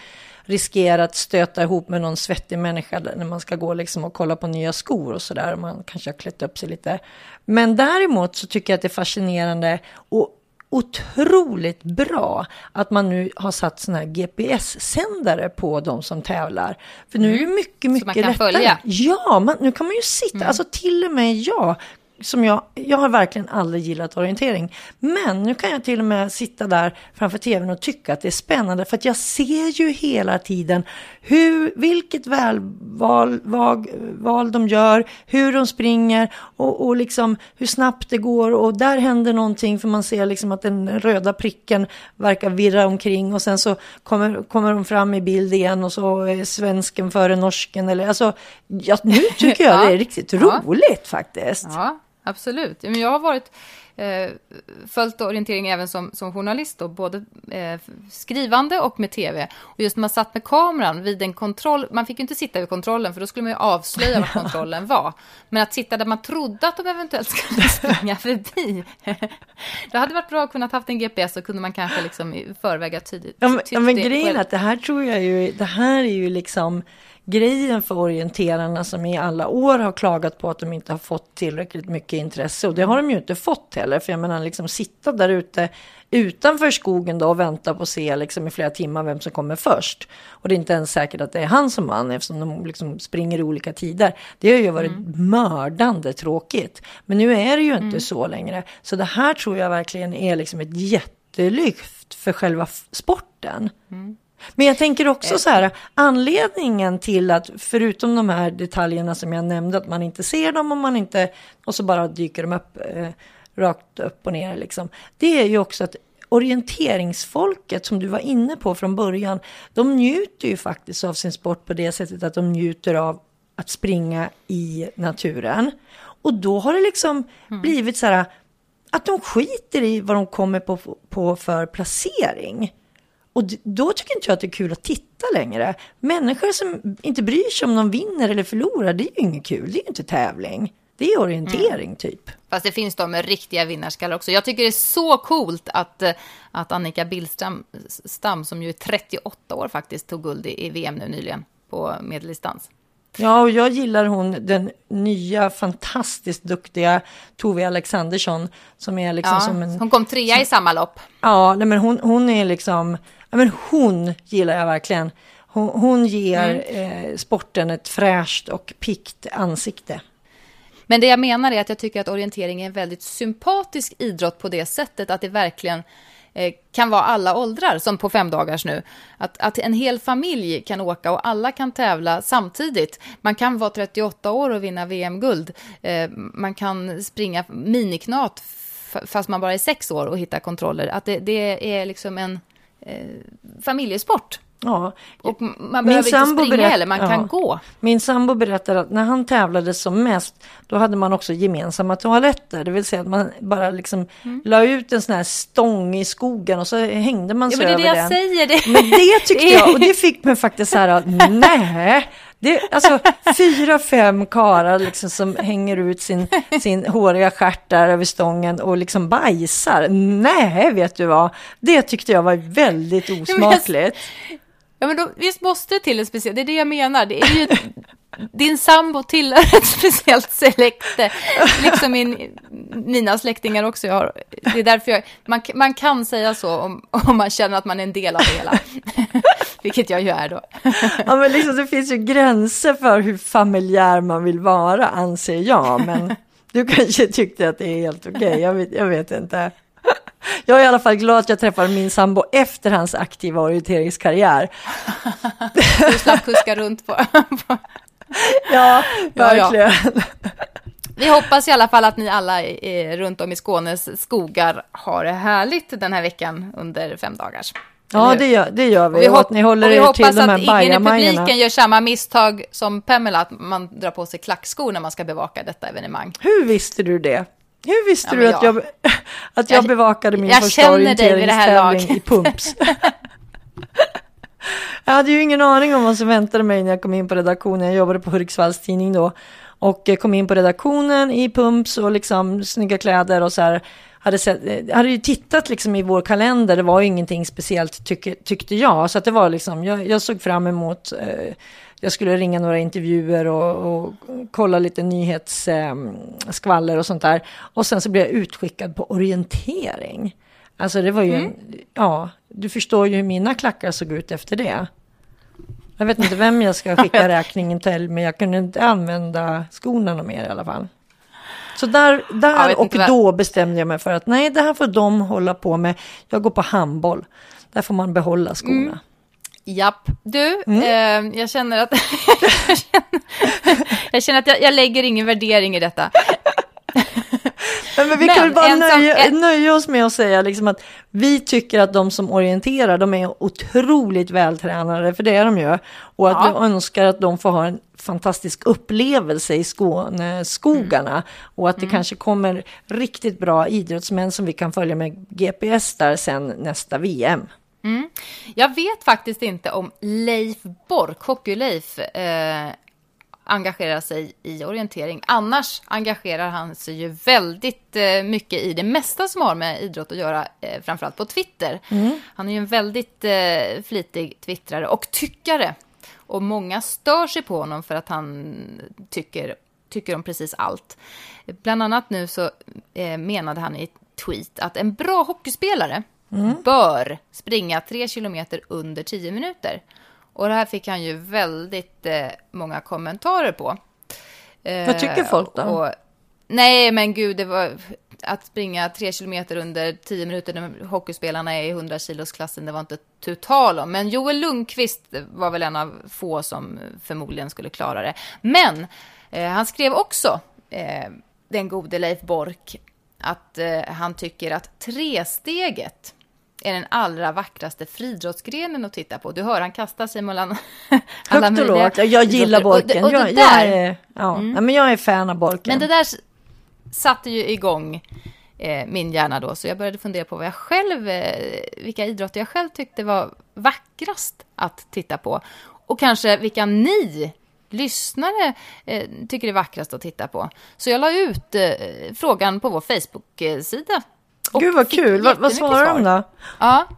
riskera att stöta ihop med någon svettig människa när man ska gå liksom och kolla på nya skor och sådär. Man kanske har klätt upp sig lite. Men däremot så tycker jag att det är fascinerande och otroligt bra att man nu har satt sådana här GPS-sändare på de som tävlar. För nu är det mm. mycket, mycket lättare. Så man kan lättare. följa? Ja, man, nu kan man ju sitta, mm. alltså till och med jag som jag, jag har verkligen aldrig gillat orientering. Men nu kan jag till och med sitta där framför tvn och tycka att det är spännande. För att jag ser ju hela tiden hur, vilket välval val, val de gör, hur de springer och, och liksom hur snabbt det går. Och där händer någonting för man ser liksom att den röda pricken verkar virra omkring. Och sen så kommer, kommer de fram i bild igen och så är svensken före norsken. Eller, alltså, ja, nu tycker jag det är riktigt ja. roligt faktiskt. Ja absolut. Men jag har varit, eh, följt orientering även som, som journalist, då, både eh, skrivande och med tv. Och just när man satt med kameran vid en kontroll, man fick ju inte sitta vid kontrollen för då skulle man ju avslöja vad kontrollen var. Men att sitta där man trodde att de eventuellt skulle springa förbi. det hade varit bra att kunna haft en GPS så kunde man kanske liksom i förväg ha tydligt. Ja, men, men grejen är att det här tror jag ju, det här är ju liksom grejen för orienterarna som i alla år har klagat på att de inte har fått tillräckligt mycket intresse. Och det har de ju inte fått heller. För jag menar liksom sitta där ute utanför skogen då och vänta på att se liksom i flera timmar vem som kommer först. Och det är inte ens säkert att det är han som vann eftersom de liksom springer i olika tider. Det har ju varit mm. mördande tråkigt. Men nu är det ju inte mm. så längre. Så det här tror jag verkligen är liksom ett jättelyft för själva sporten. Mm. Men jag tänker också så här, anledningen till att förutom de här detaljerna som jag nämnde, att man inte ser dem och man inte, och så bara dyker de upp eh, rakt upp och ner liksom. Det är ju också att orienteringsfolket som du var inne på från början, de njuter ju faktiskt av sin sport på det sättet att de njuter av att springa i naturen. Och då har det liksom mm. blivit så här att de skiter i vad de kommer på, på för placering. Och då tycker inte jag att det är kul att titta längre. Människor som inte bryr sig om de vinner eller förlorar, det är ju inget kul. Det är ju inte tävling. Det är orientering mm. typ. Fast det finns de med riktiga vinnarskallar också. Jag tycker det är så coolt att, eh, att Annika Billstam, Stam, som ju är 38 år faktiskt, tog guld i VM nu nyligen på medeldistans. Ja, och jag gillar hon, den nya fantastiskt duktiga Tove Alexandersson. Som är liksom ja, som en... Hon kom trea som, i samma lopp. Ja, nej, men hon, hon är liksom ja, men hon gillar jag verkligen. Hon, hon ger mm. eh, sporten ett fräscht och pikt ansikte. Men det jag menar är att jag tycker att orientering är en väldigt sympatisk idrott på det sättet att det verkligen eh, kan vara alla åldrar, som på fem dagars nu. Att, att en hel familj kan åka och alla kan tävla samtidigt. Man kan vara 38 år och vinna VM-guld. Eh, man kan springa miniknat fast man bara är sex år och hitta kontroller. Att det, det är liksom en eh, familjesport. Ja. Och man behöver inte springa berätt, heller, man ja. kan gå. Min sambo berättar att när han tävlade som mest, då hade man också gemensamma toaletter. Det vill säga att man bara liksom mm. la ut en sån här stång i skogen och så hängde man sig ja, över den. Det är det jag säger. Det. Men det tyckte jag, och det fick mig faktiskt så här, nej. Det, alltså fyra, fem karar liksom som hänger ut sin, sin håriga stjärt där över stången och liksom bajsar. Nej, vet du vad? Det tyckte jag var väldigt osmakligt. Ja, men då, visst måste det till en speciell, det är det jag menar. Det är ju, din sambo tillhör ett speciellt släkte, liksom min, mina släktingar också. Jag har, det är därför jag, man, man kan säga så om, om man känner att man är en del av det hela. Vilket jag ju är då. ja, men liksom, det finns ju gränser för hur familjär man vill vara, anser jag. Men du kanske tyckte att det är helt okej, okay. jag, vet, jag vet inte. Jag är i alla fall glad att jag träffade min sambo efter hans aktiva orienteringskarriär. Du slapp kuska runt på. ja, verkligen. Ja, ja. Vi hoppas i alla fall att ni alla runt om i Skånes skogar har det härligt den här veckan under fem dagars. Ja, det gör, det gör vi. Och vi, och att ni håller er till de här hoppas att ingen i publiken gör samma misstag som Pamela, att man drar på sig klackskor när man ska bevaka detta evenemang. Hur visste du det? Hur visste ja, du att jag, att jag, jag bevakade min jag första orienteringstävling i pumps? jag hade ju ingen aning om vad som väntade mig när jag kom in på redaktionen. Jag jobbade på Hudiksvalls tidning då och kom in på redaktionen i pumps och liksom snygga kläder och så här. Hade, sett, hade ju tittat liksom i vår kalender, det var ju ingenting speciellt tyck, tyckte jag. Så att det var liksom, jag, jag såg fram emot eh, jag skulle ringa några intervjuer och, och kolla lite nyhetsskvaller eh, och sånt där. Och sen så blev jag utskickad på orientering. Alltså det var ju, mm. en, ja, du förstår ju hur mina klackar såg ut efter det. Jag vet inte vem jag ska skicka räkningen till, men jag kunde inte använda skorna något mer i alla fall. Så där, där och då bestämde jag mig för att nej, det här får de hålla på med. Jag går på handboll. Där får man behålla skorna. Mm. Japp. Du, mm. eh, jag känner att, jag, känner, jag känner att jag, jag lägger ingen värdering i detta. Men, men vi men, kan väl bara nöja, en... nöja, oss med att säga liksom att vi tycker att de som orienterar, de är otroligt vältränade, för det är de ju. Och att ja. vi önskar att de får ha en fantastisk upplevelse i Skåneskogarna. Mm. Och att det mm. kanske kommer riktigt bra idrottsmän som vi kan följa med GPS där sen nästa VM. Mm. Jag vet faktiskt inte om Leif Bork, Hockey-Leif, eh, engagerar sig i orientering. Annars engagerar han sig ju väldigt eh, mycket i det mesta som har med idrott att göra, eh, framförallt på Twitter. Mm. Han är ju en väldigt eh, flitig twittrare och tyckare. Och många stör sig på honom för att han tycker, tycker om precis allt. Bland annat nu så eh, menade han i ett tweet att en bra hockeyspelare mm. bör springa tre kilometer under tio minuter. Och det här fick han ju väldigt eh, många kommentarer på. Eh, Vad tycker folk då? Och, nej, men gud, det var att springa tre kilometer under tio minuter när hockeyspelarna är i 100 klassen, det var inte tu tal om. Men Joel Lundqvist var väl en av få som förmodligen skulle klara det. Men eh, han skrev också, eh, den gode Leif Bork, att eh, han tycker att tresteget är den allra vackraste friidrottsgrenen att titta på. Du hör, han kastar sig mellan alla Högt och lågt. Jag gillar Borken. Och, och jag, jag, är, ja. Mm. ja. men jag är fan av Borken. Men det där satte ju igång eh, min hjärna då, så jag började fundera på vad jag själv, eh, vilka idrotter jag själv tyckte var vackrast att titta på. Och kanske vilka ni lyssnare eh, tycker är vackrast att titta på. Så jag la ut eh, frågan på vår Facebook-sida Gud vad kul, vad, vad svarar svar. de då? Ja.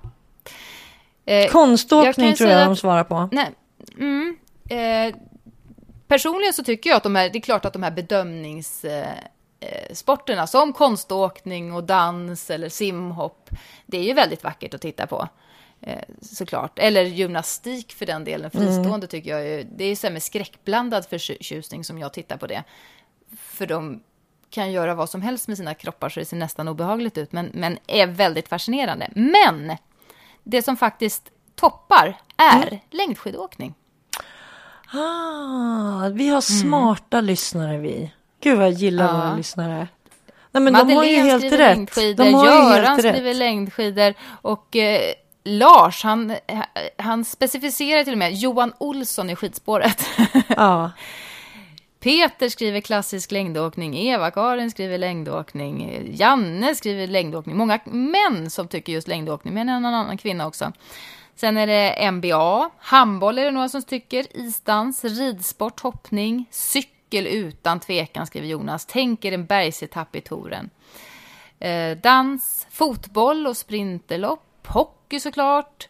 Eh, Konståkning tror jag de svarar på. Nej, mm, eh, personligen så tycker jag att de här, det är klart att de här bedömningssporterna eh, som konståkning och dans eller simhopp, det är ju väldigt vackert att titta på. Eh, såklart. Eller gymnastik för den delen, mm. fristående mm. tycker jag ju. Det är så här med skräckblandad förtjusning som jag tittar på det. För de kan göra vad som helst med sina kroppar så det ser nästan obehagligt ut, men, men är väldigt fascinerande. Men det som faktiskt toppar är mm. längdskidåkning. Ah, vi har smarta mm. lyssnare vi. Gud vad jag gillar ja. våra lyssnare. Nej, men Madeleine de har ju helt rätt. Längdskidor, de har Göran skriver rätt. längdskidor och eh, Lars, han, han specificerar till och med Johan Olsson i skidspåret. Ja. Peter skriver klassisk längdåkning, Eva-Karin skriver längdåkning, Janne skriver längdåkning. Många män som tycker just längdåkning, men en annan kvinna också. Sen är det NBA, handboll är det några som tycker, isdans, ridsport, hoppning, cykel utan tvekan skriver Jonas. Tänk er en bergsetapp i touren. Eh, dans, fotboll och sprinterlopp, hockey såklart.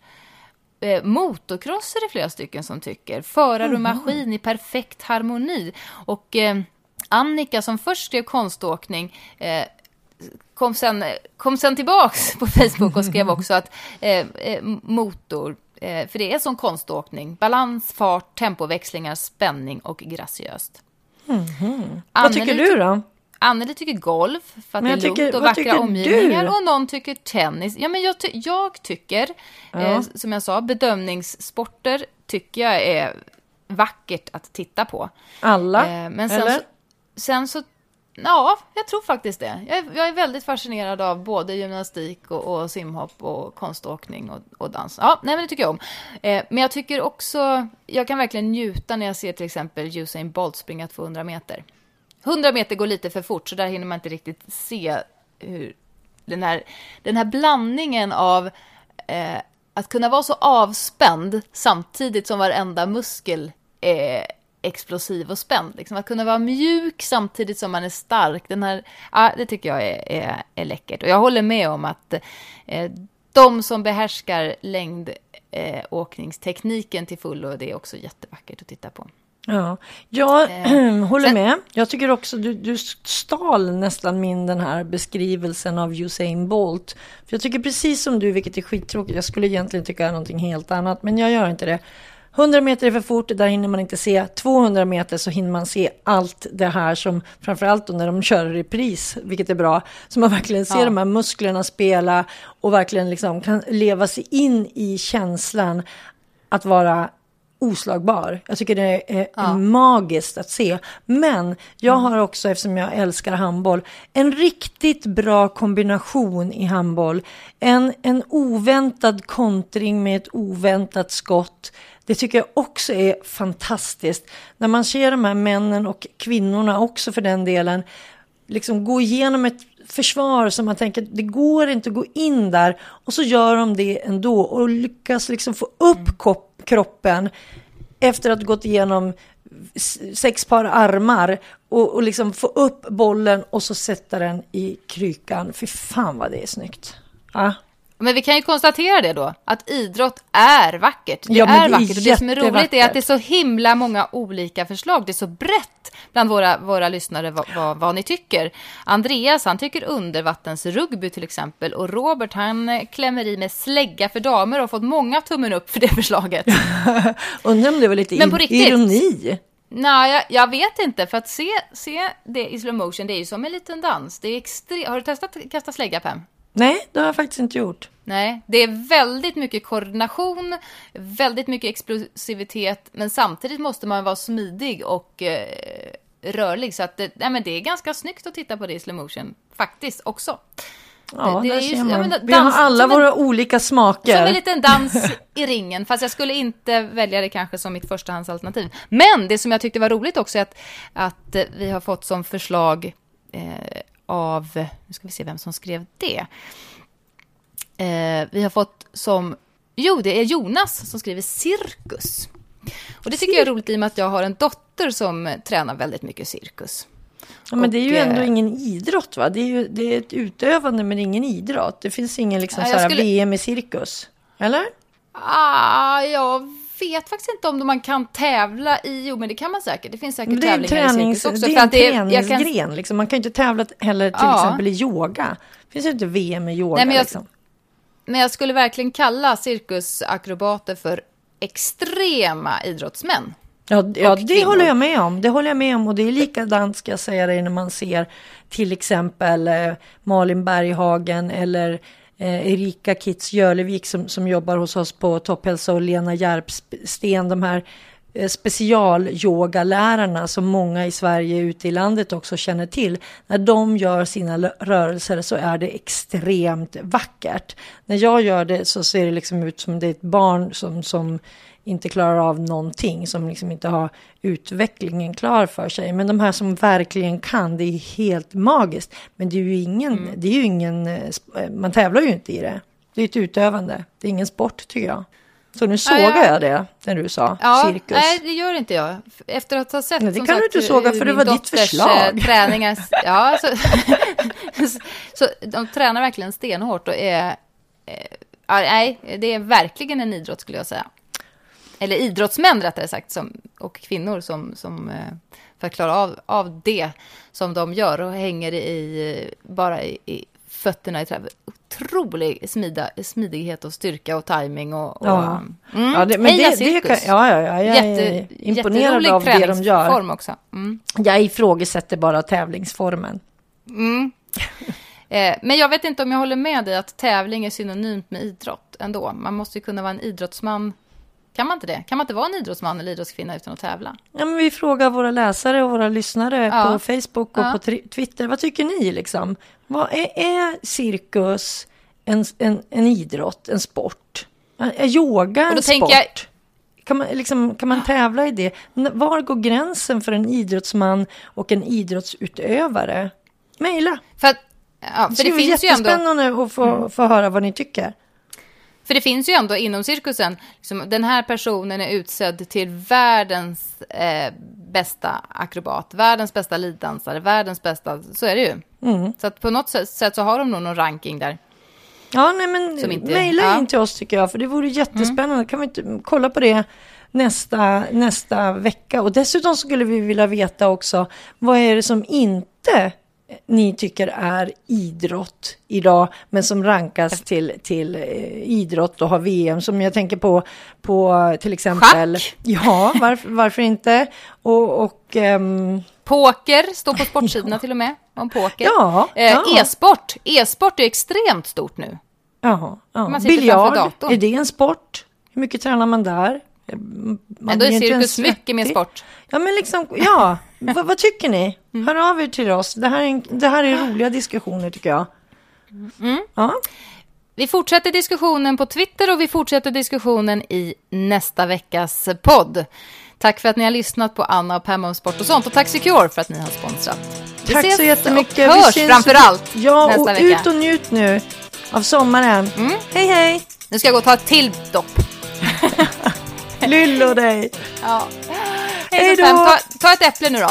Eh, motocross är det flera stycken som tycker. Förare och maskin i perfekt harmoni. Och eh, Annika som först skrev konståkning eh, kom, sen, kom sen tillbaks på Facebook och skrev också att eh, eh, motor, eh, för det är som konståkning. Balans, fart, tempoväxlingar, spänning och graciöst. Mm -hmm. Vad tycker du då? Anneli tycker golf för att det är tycker, lugnt och vackra omgivningar. Du? Och någon tycker tennis. Ja, men jag, ty jag tycker, ja. eh, som jag sa, bedömningssporter tycker jag är vackert att titta på. Alla? Eh, men sen eller? Så, sen så, ja, jag tror faktiskt det. Jag är, jag är väldigt fascinerad av både gymnastik och, och simhopp och konståkning och, och, dans. Ja, nej men det tycker jag om. Eh, men jag tycker också, jag kan verkligen njuta när jag ser till exempel Usain Bolt springa 200 meter. 100 meter går lite för fort, så där hinner man inte riktigt se hur den här, den här blandningen av eh, att kunna vara så avspänd samtidigt som varenda muskel är explosiv och spänd. Liksom att kunna vara mjuk samtidigt som man är stark. Den här, ja, det tycker jag är, är, är läckert. Och jag håller med om att eh, de som behärskar längdåkningstekniken eh, till fullo, det är också jättevackert att titta på. Ja, jag eh, håller sen, med. Jag tycker också du, du stal nästan min den här beskrivelsen av Usain Bolt. För jag tycker precis som du, vilket är skittråkigt. Jag skulle egentligen tycka någonting helt annat, men jag gör inte det. 100 meter är för fort, där hinner man inte se. 200 meter så hinner man se allt det här som, framförallt då när de kör repris, vilket är bra, så man verkligen ser ja. de här musklerna spela och verkligen liksom kan leva sig in i känslan att vara oslagbar. Jag tycker det är ja. magiskt att se. Men jag mm. har också, eftersom jag älskar handboll, en riktigt bra kombination i handboll. En, en oväntad kontring med ett oväntat skott. Det tycker jag också är fantastiskt. När man ser de här männen och kvinnorna också för den delen, liksom gå igenom ett försvar som man tänker det går inte att gå in där och så gör de det ändå och lyckas liksom få upp mm kroppen efter att gått igenom sex par armar och, och liksom få upp bollen och så sätta den i krykan. Fy fan vad det är snyggt. Ja. Men vi kan ju konstatera det då, att idrott är vackert. Det ja, är, är vackert. Och det som är roligt är att det är så himla många olika förslag. Det är så brett bland våra, våra lyssnare vad, vad, vad ni tycker. Andreas, han tycker undervattensrugby till exempel. Och Robert, han klämmer i med slägga för damer och har fått många tummen upp för det förslaget. Undrar om det var lite Men på riktigt, ironi? Nej, jag, jag, vet inte. För att se, se det i slow motion, det är ju som en liten dans. Det är extre... Har du testat att kasta slägga, Pam? Nej, det har jag faktiskt inte gjort. Nej, det är väldigt mycket koordination, väldigt mycket explosivitet, men samtidigt måste man vara smidig och eh, rörlig. Så att det, nej, men det är ganska snyggt att titta på det i slow motion, faktiskt också. Ja, det, det är ju, ser man. Ja, Vi har alla våra en, olika smaker. Som en liten dans i ringen, fast jag skulle inte välja det kanske som mitt förstahandsalternativ. Men det som jag tyckte var roligt också är att, att vi har fått som förslag eh, av, nu ska vi se vem som skrev det. Eh, vi har fått som, jo det är Jonas som skriver cirkus. Och det tycker jag är roligt i och med att jag har en dotter som tränar väldigt mycket cirkus. Ja, men och, det är ju ändå eh, ingen idrott va? Det är ju det är ett utövande men ingen idrott. Det finns ingen liksom, här, skulle... VM i cirkus. Eller? Ah, jag vet faktiskt inte om man kan tävla i, jo men det kan man säkert, det finns säkert det tävlingar tränings, i cirkus också. Det är en träningsgren, kan... liksom. man kan ju inte tävla heller till ja. exempel i yoga. Det finns ju inte VM i yoga. Nej, men, jag, liksom. men jag skulle verkligen kalla cirkusakrobater för extrema idrottsmän. Ja, ja det håller jag med om. Det håller jag med om och det är likadant ska jag säga dig när man ser till exempel eh, Malin Berghagen eller eh, Erika Kitz Jölevik som, som jobbar hos oss på Topphälsa och Lena Järpsten, de här eh, specialyogalärarna som många i Sverige ute i landet också känner till. När de gör sina rörelser så är det extremt vackert. När jag gör det så ser det liksom ut som det är ett barn som, som inte klarar av någonting, som liksom inte har utvecklingen klar för sig. Men de här som verkligen kan, det är helt magiskt. Men det är ju ingen, mm. det är ju ingen, eh, man tävlar ju inte i det. Det är ett utövande, det är ingen sport tycker jag. Så nu sågar ja, jag det, när du sa ja, cirkus. Nej, det gör inte jag. Efter att ha sett nej, det kan sagt, du inte såga, för det var ditt förslag. Eh, träningar, ja, så, så, de tränar verkligen stenhårt och är... Eh, nej, det är verkligen en idrott skulle jag säga eller idrottsmän rättare sagt, som, och kvinnor som, som eh, för att klara av, av det som de gör och hänger i, bara i, i fötterna i trä. Otrolig smida, smidighet och styrka och tajming och, och ja. Mm. ja, det, men det, det kan, ja, ja, ja, jag är Jätte, imponerad av det de gör. också. Mm. Jag ifrågasätter bara tävlingsformen. Mm. eh, men jag vet inte om jag håller med dig att tävling är synonymt med idrott ändå. Man måste ju kunna vara en idrottsman kan man inte det? Kan man inte vara en idrottsman eller idrottskvinna utan att tävla? Ja, men vi frågar våra läsare och våra lyssnare ja. på Facebook och ja. på Twitter. Vad tycker ni liksom? Vad är, är cirkus en, en, en idrott, en sport? Är yoga en sport? Jag... Kan man, liksom, kan man tävla i det? Var går gränsen för en idrottsman och en idrottsutövare? Mejla! För, att, ja, för det, det finns ju ändå... jättespännande att få, mm. få höra vad ni tycker. För det finns ju ändå inom cirkusen, liksom, den här personen är utsedd till världens eh, bästa akrobat, världens bästa liddansare, världens bästa, så är det ju. Mm. Så att på något sätt, så har de nog någon ranking där. Ja, nej men inte, mejla ja. in till oss tycker jag, för det vore jättespännande. Mm. Kan vi inte kolla på det nästa, nästa vecka? Och dessutom skulle vi vilja veta också, vad är det som inte ni tycker är idrott idag, men som rankas till, till eh, idrott och har VM som jag tänker på, på till exempel. Schack? Ja, varför, varför inte? Och, och um... Poker står på sportsidorna till och med, om poker. Ja, eh, E-sport, e-sport är extremt stort nu. Jaha, ja. Biljard, är det en sport? Hur mycket tränar man där? Man men då är cirkus mycket mer sport. Ja, men liksom, ja. Vad, vad, tycker ni? Mm. Hör av er till oss. Det här är, en, det här är roliga diskussioner tycker jag. Mm. Ja. Vi fortsätter diskussionen på Twitter och vi fortsätter diskussionen i nästa veckas podd. Tack för att ni har lyssnat på Anna och Pamma om sport och sånt och tack Secure för att ni har sponsrat. Vi tack så jättemycket. Vi hörs framför allt Ja, nästa och vecka. ut och njut nu av sommaren. Mm. Hej, hej. Nu ska jag gå och ta ett till dopp. Lyllo dig. Ja. Hej då. Ta, ta ett äpple nu då.